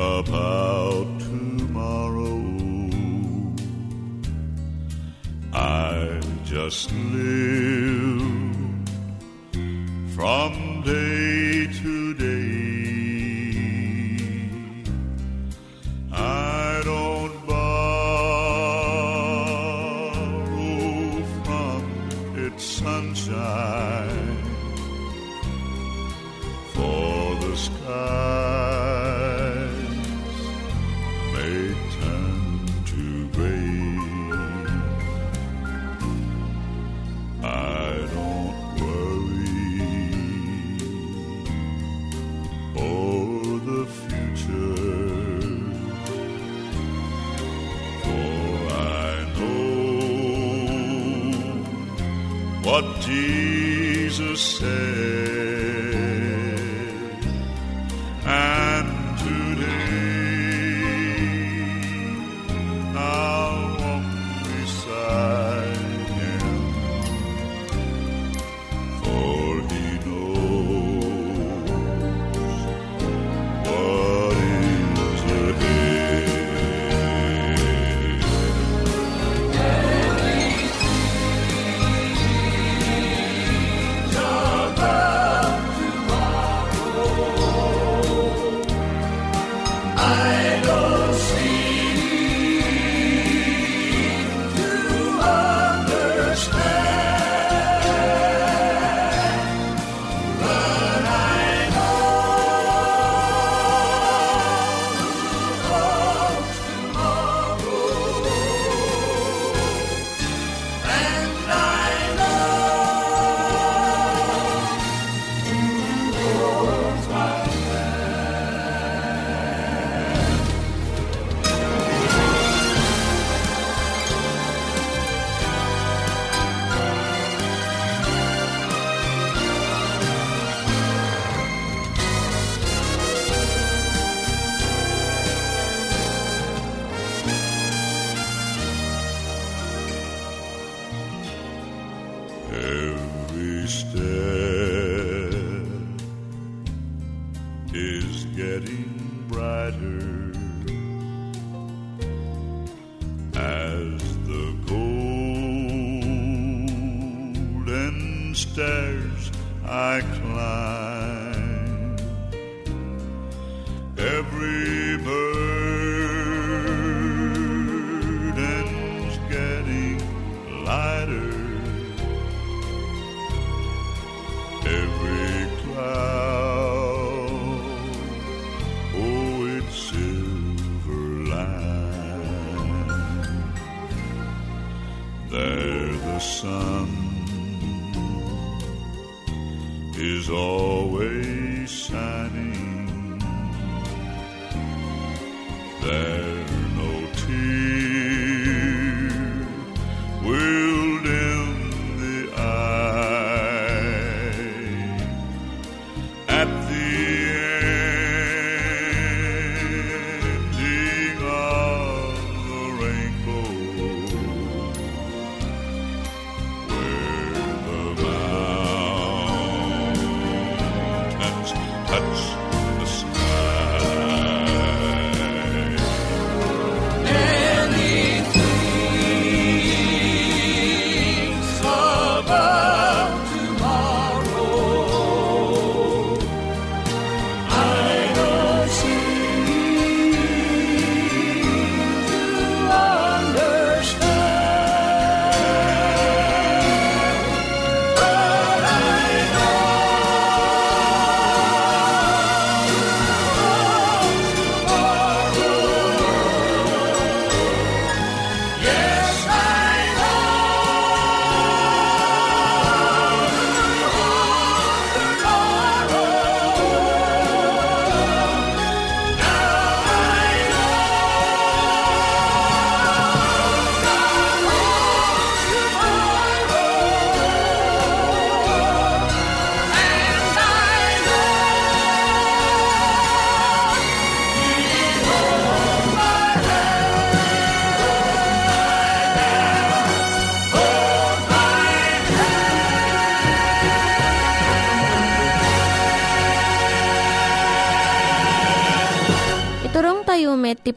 About tomorrow. I just live from what Jesus said,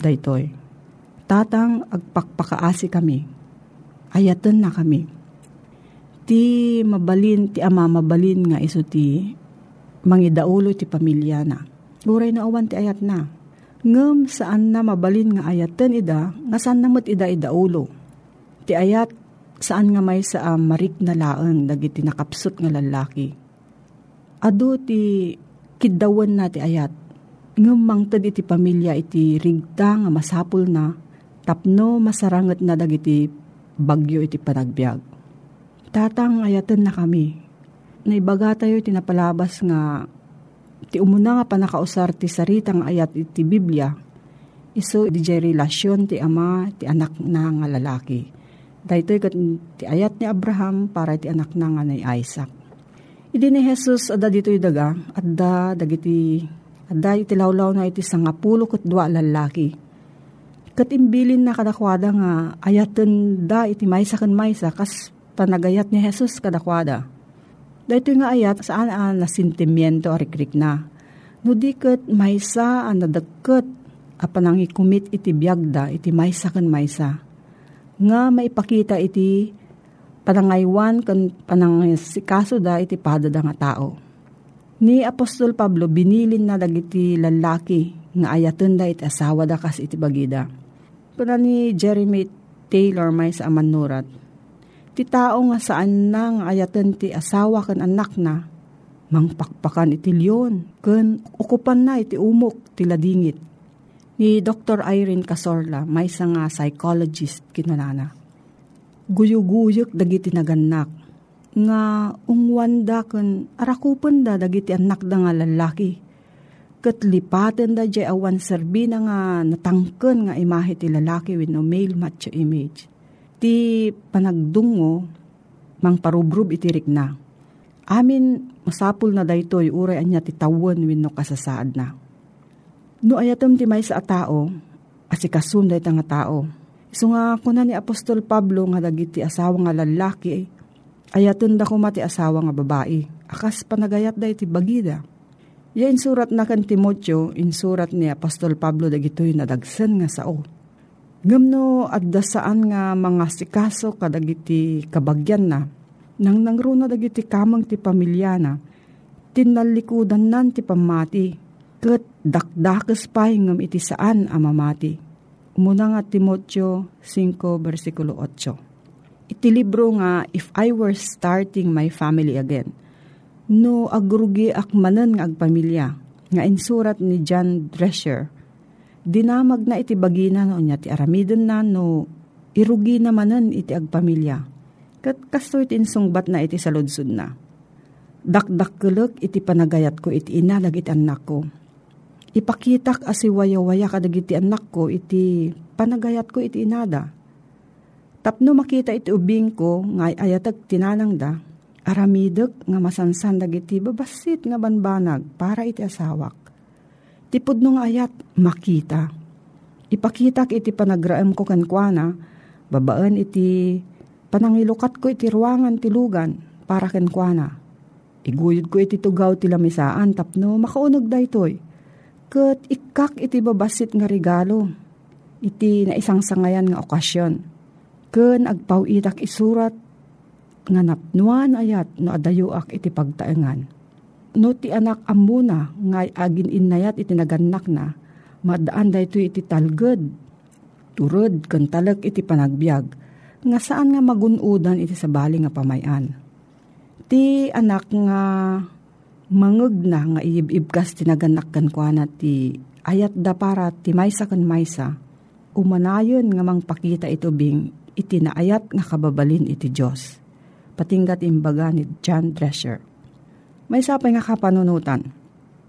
daytoy. Tatang agpakpakaasi kami, ayatan na kami. Ti mabalin, ti ama mabalin nga iso ti mangidaulo ti pamilya na. Uray na awan ti ayat na. Ngem saan na mabalin nga ayatan ida, nga saan namot ida idaulo. Ti ayat saan nga may sa um, marik na laeng dagiti nakapsot nga lalaki. Ado ti kidawan na ti ayat. Ngem mangted iti pamilya iti rigta nga masapul na tapno masaranget na dagiti bagyo iti panagbiag. Tatang ayatan na kami. Naibaga tayo tinapalabas nga ti umuna nga panakausar ti saritang ayat iti Biblia. Iso di relasyon ti ama ti anak na nga lalaki. Dahito kat ti ayat ni Abraham para ti anak na nga ni Isaac. Idi ni Jesus ada dito daga at da dagiti ada iti lawlaw na iti sangapulo kat dua lalaki. Kat imbilin na kadakwada nga ayaten da iti maysa kan maysa kas panagayat ni Jesus kadakwada. Dahito nga ayat saan ang nasintimiento arikrik na. No di kat maysa ang nadagkat a panangikumit iti biyagda iti maysa kan maysa. Nga maipakita iti panangaywan kan panangisikaso da iti padada nga tao. Ni Apostol Pablo binilin na dagiti lalaki nga ayaten da iti asawa da kas iti bagida. Kuna ni Jeremy Taylor may sa amanurat. Ti tao nga saan na nga ayaten ti asawa kan anak na mangpakpakan iti leon ken ukupan na iti umok ti ladingit. Ni Dr. Irene Casorla may nga psychologist kinunana. Guyuguyok dagiti naganak nga ungwanda kun arakupan da dagiti anak da nga lalaki. Kat lipaten da jay awan serbi na nga natangken nga imahe ti lalaki with no male macho image. Ti panagdungo mang parubrub itirik na. Amin masapul na daytoy uray anya ti tawon wenno kasasaad na. No ayatom ti may sa tao, asikasun day nga tao. So nga kuna ni Apostol Pablo nga dagiti asawa nga lalaki ayaton da kuma ti asawa nga babae. Akas panagayat da iti bagida. Ya insurat na kan Timotyo, insurat ni Apostol Pablo dagitoy nadagsan nga sao. Ngamno adda saan nga mga sikaso kadagiti kabagyan na, nang nangruna dagiti kamang ti pamilya na, tinalikudan nan ti pamati, ket dakdakes pay ngam iti saan amamati. Umuna nga Timotyo 5 versikulo 8. Iti libro nga If I Were Starting My Family Again. No agrugi akmanen nga agpamilya nga insurat ni John Drescher. Dinamag na iti bagina no niya ti aramiden na no irugi namanen iti agpamilya. Kat kasto iti insungbat na iti saludsud na. Dakdakkelek iti panagayat ko iti inalag iti anak ko. Ipakitak asiwaya-waya kadagiti anak ko iti panagayat ko iti inada. Tapno makita iti ubing ko nga ayatag tinanang da, aramidek nga masansan dagiti babasit nga banbanag para iti asawak. Tipod no nga ayat makita. Ipakitak iti panagraem ko kankwana, babaan iti panangilukat ko iti ruangan ti lugan para kankwana. Iguyod ko iti tugaw ti lamisaan tapno makaunog daytoy. Kat ikak iti babasit nga regalo. Iti na isang sangayan nga okasyon. Ken agpawitak isurat nga napnuan ayat no adayuak iti pagtaengan. No ti anak amuna nga agin inayat iti naganak na, madaan da iti talged. Turod ken talag iti panagbiag, nga saan nga magunudan iti sabali nga pamayan. Ti anak nga mangeg na nga iibibkas tinaganak kan kwa na ti ayat da para ti maysa kan maysa, umanayon nga mangpakita ito bing iti naayat nga kababalin iti Diyos. Patinggat imbaga ni John Drescher. May sapay nga kapanunutan.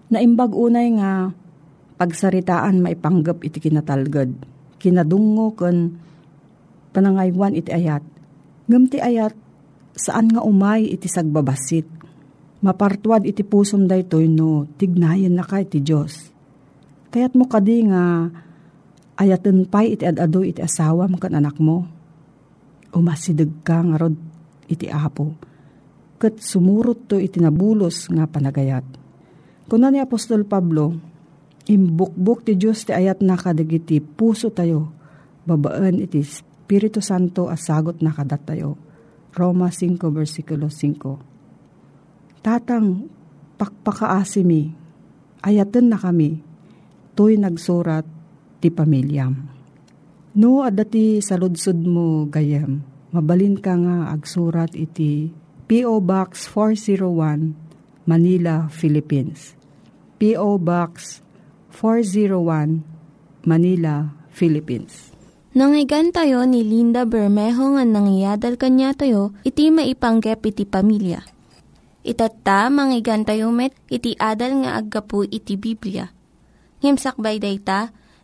Naimbag unay nga pagsaritaan maipanggap iti kinatalgad. Kinadungo kan panangaywan iti ayat. Ngam ti ayat saan nga umay iti sagbabasit. Mapartuad iti pusom daytoy no tignayan na ka iti Diyos. Kaya't mo kadi nga ayaten pay iti adado iti asawa mo kan anak mo. Umasidag ka nga rod iti apo. Kat sumurot to iti nabulos nga panagayat. Kuna ni Apostol Pablo, imbukbuk ti Diyos ti ayat na kadagiti puso tayo, babaan iti Espiritu Santo asagot na kadat tayo. Roma 5 versikulo 5. Tatang, pakpakaasimi, ayaten na kami, to'y nagsurat ti pamilyam. No, adati sa ludsud mo gayam, mabalin ka nga agsurat iti P.O. Box 401, Manila, Philippines. P.O. Box 401, Manila, Philippines. Nangyigan tayo ni Linda Bermejo nga nangyadal kanya tayo, iti maipanggep iti pamilya. Itatta, manggigan tayo met, iti adal nga aggapu iti Biblia. Ngimsakbay day ta,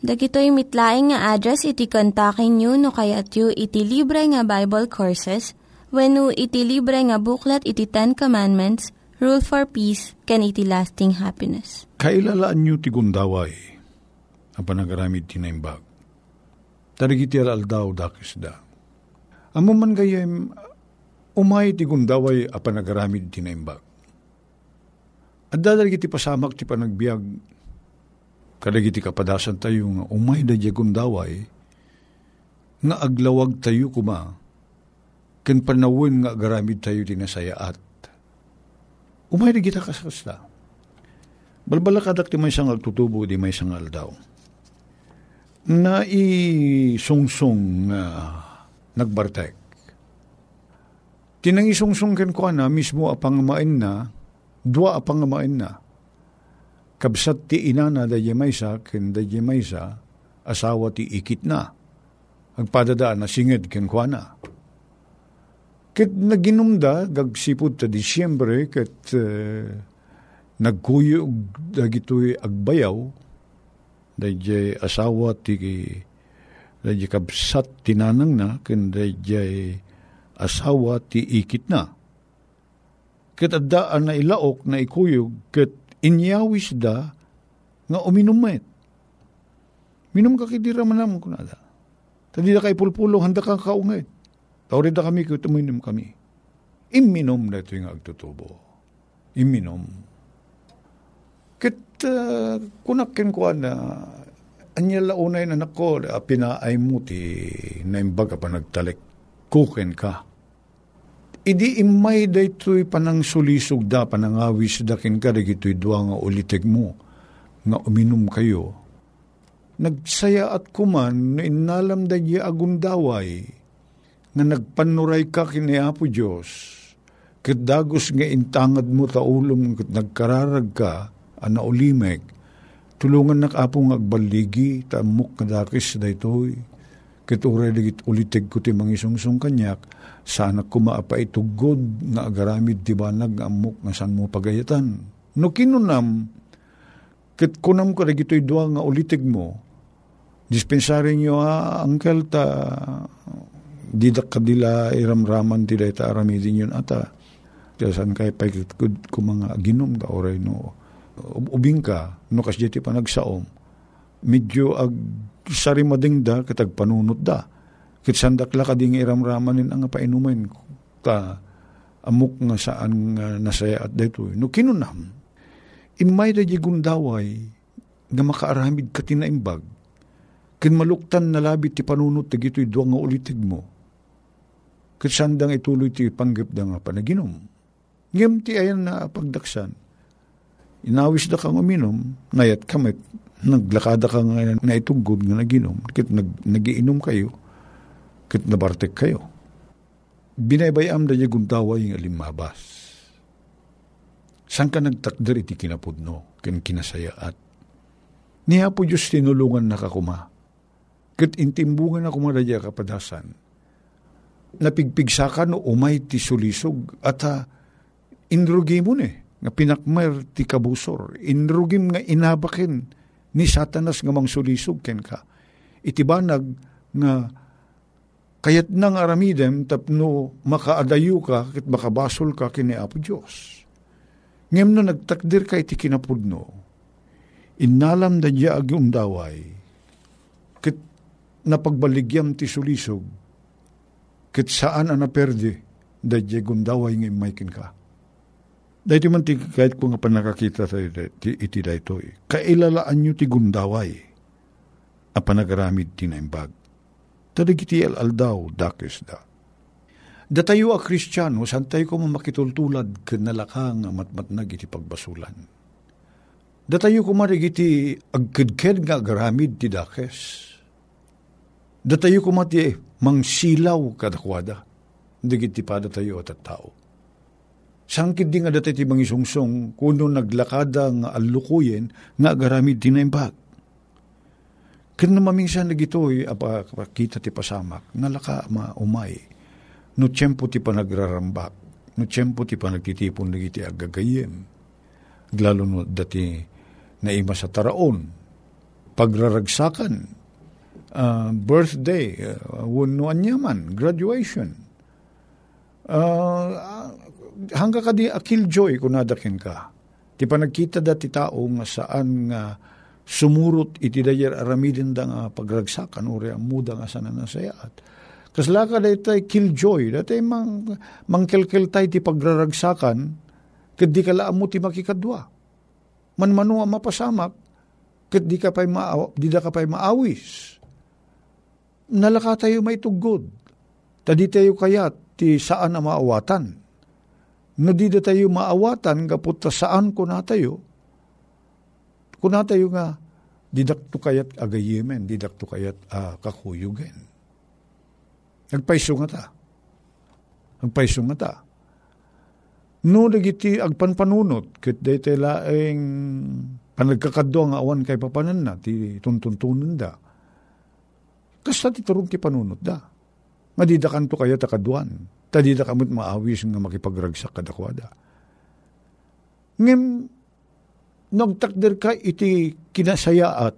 Dagitoy mitlaing nga address iti kontakin nyo no kayat yu iti libre nga Bible Courses when iti libre nga buklat iti Ten Commandments, Rule for Peace, can iti lasting happiness. Kailalaan nyo ti gundaway, ang panagaramid tinaimbag. Tarigiti aldaw dakis da. Amo man gayem, umay ti gundaway a panagaramid tinaimbag. At dadalagi ti pasamak ti panagbiag, kadagiti kapadasan tayo nga umay da gundaway, nga aglawag tayo kuma, ken panawin nga garamid tayo dinasayaat. Umay na kita kasasta. Balbalakadak ti may sangal tutubo di may sangal daw. Na isungsong nga nagbartek. Tinang isungsong ken ko na mismo apang main na, dua apang main na. Kabsat ti inana da maysa ken da maysa asawa ti ikit na. Agpadadaan na singed ken kwa na. Ket naginumda, gagsipod ta Disyembre, ket uh, nagkuyog dagitoy agbayaw, dayjay asawa ti dayjay kabsat tinanang na, ken dayjay asawa ti ikit na. Ket addaan na ilaok na ikuyog, ket inyawis da nga uminumet. Minum ka kidira manam ko nada. Tadi da kay pulpulo, handa ka kaungit. Tawrid na kami, kung tuminom kami. Iminom na ito yung agtutubo. Iminom. Kit uh, kunakin ko na anya launay na nako, pinaay mo ti naimbaga pa nagtalik. Kuken ka. Idi imay da ito'y panang sulisog da, panangawis da kin ka, ito'y duwa nga ulitig mo, nga uminom kayo. Nagsaya at kuman, na inalam da agundaway, nga nagpanuray ka kini Apo Diyos, ket dagos nga intangad mo taulong ket nagkararag ka, ana ulimeg, tulungan nak apo nga agbaligi, tamok nga dakis daytoy, ket uray digit ulitig ko ti mangisungsong kanyak, sana kumaapa itugod nga agaramid ti banag amok nga san mo pagayatan. No kinunam, ket kunam ko dagitoy dua nga ulitig mo, dispensary nyo ha, angkel ta, didak kadila iramraman ti dayta aramidin yun ata. Tiyasan kay pagkud ko mga ginom ka oray no. Ubing ka, no kas jeti pa nagsaom. Medyo ag sarimading da katag panunot da. Kit sandak la kading iramramanin ang painumin ka amok nga saan nga nasaya at dayto. No kinunam, imay da gundaway nga makaaramid ka tinaimbag. Kin maluktan na labit ti panunot ti gito'y duwa nga ulitig mo ket sandang ituloy ti panggap da nga panaginom. Ngem ti ayan na pagdaksan. Inawis da kang uminom, nayat kamit, naglakada ka nga naitugod nga naginom, kit nag, nagiinom kayo, kit nabartek kayo. Binaybayam da niya guntaway nga limabas. San ka nagtakder iti kinapudno, kin kinasayaat. Niya po Diyos tinulungan na kakuma. Kat intimbungan na kumadadya kapadasan napigpigsakan no umay ti sulisog at uh, inrugi mo ne nga pinakmer ti kabusor inrugim nga inabakin ni satanas nga mang sulisog ken ka itibanag nga kayat nang aramidem tapno makaadayo ka kit makabasol ka kini Apo Diyos. Ngem no nagtakdir ka iti kinapudno, inalam da diya agi undaway, kit napagbaligyam ti sulisog, Kit saan ang naperde, dadya gundaway nga imaikin ka. Dahito man ti kahit ko nga panakakita tayo ti, iti dahito eh. Kailalaan nyo ti gundaway a panagaramid ti naimbag. Tadigiti al-aldaw dakes da. Datayo a kristyano, san tayo ko mamakitultulad kanalaka nga matmatnag iti pagbasulan. Datayo ko marigiti agkidked nga agaramid ti dakes. Datayo ko mati mang silaw kadakwada. Digit ti pada tayo at tao. Sangkid di nga dati ti mangisungsong kuno naglakada nga alukuyen nga agaramid tinaimbag. Kaya na maminsan na gito'y apa kita ti pasamak, nalaka ma umay. No tiyempo ti pa nagrarambak, no tiyempo ti pa nagtitipon na iti agagayem. Lalo no dati na ima sa taraon, pagraragsakan, uh, birthday, uh, wano anyaman, graduation. Uh, hangga ka di akil joy kung nadakin ka. Ti pa nagkita dati tao nga saan nga sumurot iti dayer aramidin da nga pagragsakan uri ang muda nga sana nasayat. Kasla ka da iti killjoy, dati mang, mangkelkel tayo ti pagraragsakan, kadi ka laam mo ti makikadwa. Manmano ang mapasamak, kat di ka pa'y maaw, di da ka pa'y maawis nalaka tayo may tugod. Tadi tayo kayat ti saan na maawatan. No di da tayo maawatan kaput ta saan ko na tayo. Kung na tayo nga, didakto kayat agayemen, didakto kayat uh, kakuyugen. Nagpaiso nga ta. Nagpaiso nga ta. No, dagiti agpanpanunot, kit day laeng panagkakadwa nga awan kay papanan na, ti tuntuntunan da. Kasta ti turong ti panunot da. Madidakan to kaya takaduan. Tadida kamot maawis nga makipagragsak kadakwada. Ngem, nagtakder ka iti kinasayaat,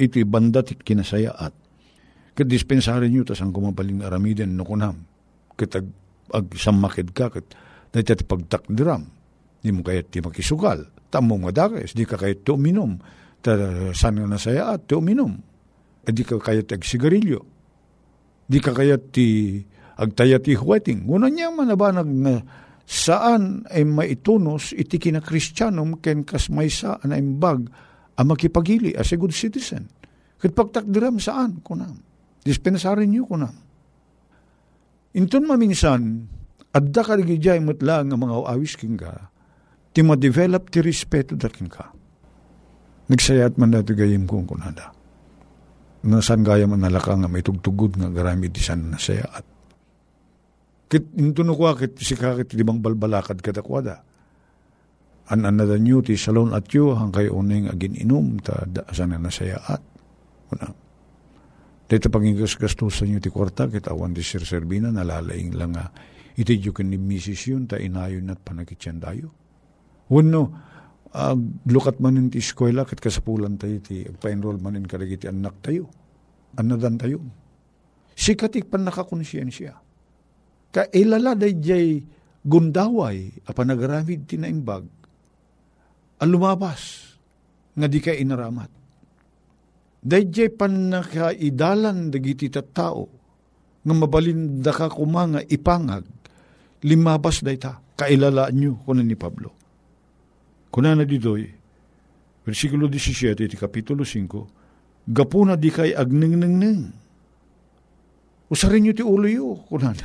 iti bandat iti kinasayaat. Kat dispensarin nyo, tas ang kumabaling aramiden no kunam. Kat ag, ag samakid ka, kat ti pagtakdiram. Di mo kaya ti makisugal. Tamo nga dakes, di ka kaya ti uminom. Ta, san nga nasayaat, ti uminom. E di ka kaya ti sigarilyo. Di ka kaya ti agtaya ti wedding. Una niya manabanag nga saan ay maitunos iti kina kristyanum ken kas may saan ay bag a makipagili as a good citizen. Kat pagtakdiram saan kunam. Dispensarin niyo kunam. Inton maminsan, adda ka rigidjay mutla nga mga awis king ka, ti ma-develop ti respeto da king ka. Nagsayat man na ti gayim kong kunada. Nasan gaya man nalaka nga may tugtugod nga garami di san nasayaat. Kit intuno ko kit si kakit limang balbalakad kada kwada. An anada nyo ti salon at yu hang kayo uning agin inom ta da sana nasayaat. Una. Dito pangingas gastusan nyo ti kwarta kit awan di sir serbina nalalaing lang nga iti yu ni misis yun ta inayon at panakityan dayo. Wano, uh, lukat manin ti eskwela kat kasapulan tayo ti pa-enroll manin karagi ti anak tayo. Anadan tayo. Sikatik pan nakakonsiyensya. Ka ilala day jay gundaway a panagaramid ti naimbag. Alumabas nga di ka inaramat. Day jay pan nakaidalan dagiti tattao nga mabalinda ka kumanga ipangag limabas day ta kailalaan nyo kunan ni Pablo. Kunan na ditoy, versikulo 17, ti kapitulo 5, gapo na di kay agningningning. Usarin nyo ti ulo yo, kunan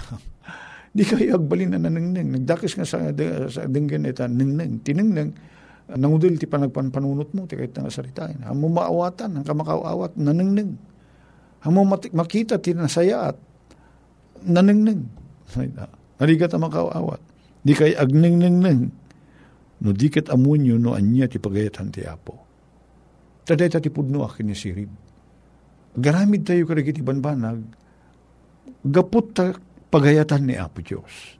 di kayo agbalin na naningning. Nagdakis nga sa, sa dinggan ita, ningning, tiningning, nangudil ti panagpanpanunot mo, ti kahit nga saritain. Hamo maawatan, ang kamakaawat, naningning. Hamo makita ti nasayaat, naningning. Narigat ang makaawat. Di kay agningningning no diket amunyo no anya ti pagayatan ti apo. Taday ta ti pudno akin ni sirib. Garamid tayo karagiti banbanag, gapot ta pagayatan ni Apo Diyos.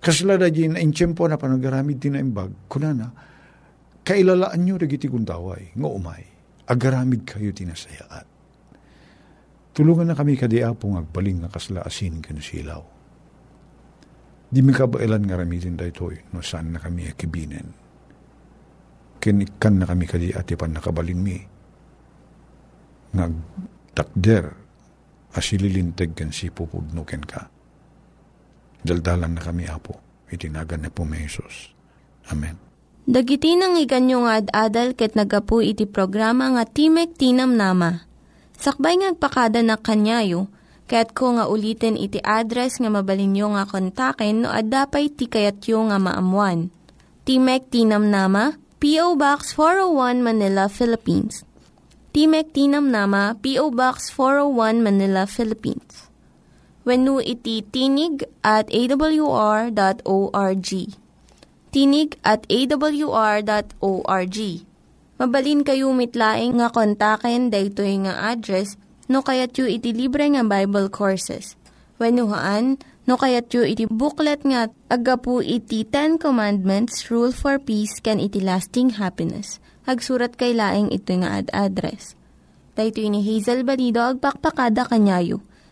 Kasla da di na inchempo na panagaramid ti na imbag, kunana, kailalaan nyo ragiti kundaway, nga umay, agaramid kayo tinasayaat. Tulungan na kami kadi Apo ng agbaling nga kasla asin kan silaw Di mi kabailan nga ramitin da ito, no saan na kami akibinin. Kinikan na kami kadi ati pan nakabalin mi. Nga takder, asililinteg kan si pupudno ken ka. Daldalan na kami apo, itinagan na po may Jesus. Amen. Dagiti nang iganyo nga ad-adal ket nagapu iti programa nga Timek Tinam Nama. Sakbay ngagpakada na kanyayo, Kaya't ko nga ulitin iti address nga mabalinyo nga kontaken no ad-dapay tikayatyo nga maamuan. Timek Tinam Nama, P.O. Box 401 Manila, Philippines. Timek Tinam Nama, P.O. Box 401 Manila, Philippines. When iti tinig at awr.org. Tinig at awr.org. Mabalin kayo mitlaing nga kontaken daytoy nga address no kayat yu iti libre nga Bible Courses. When haan, no kayat yu iti booklet nga agapu iti Ten Commandments, Rule for Peace, can iti lasting happiness. Hagsurat kay laing ito nga ad-address. Dahito ni Hazel Balido, agpakpakada kanyayo.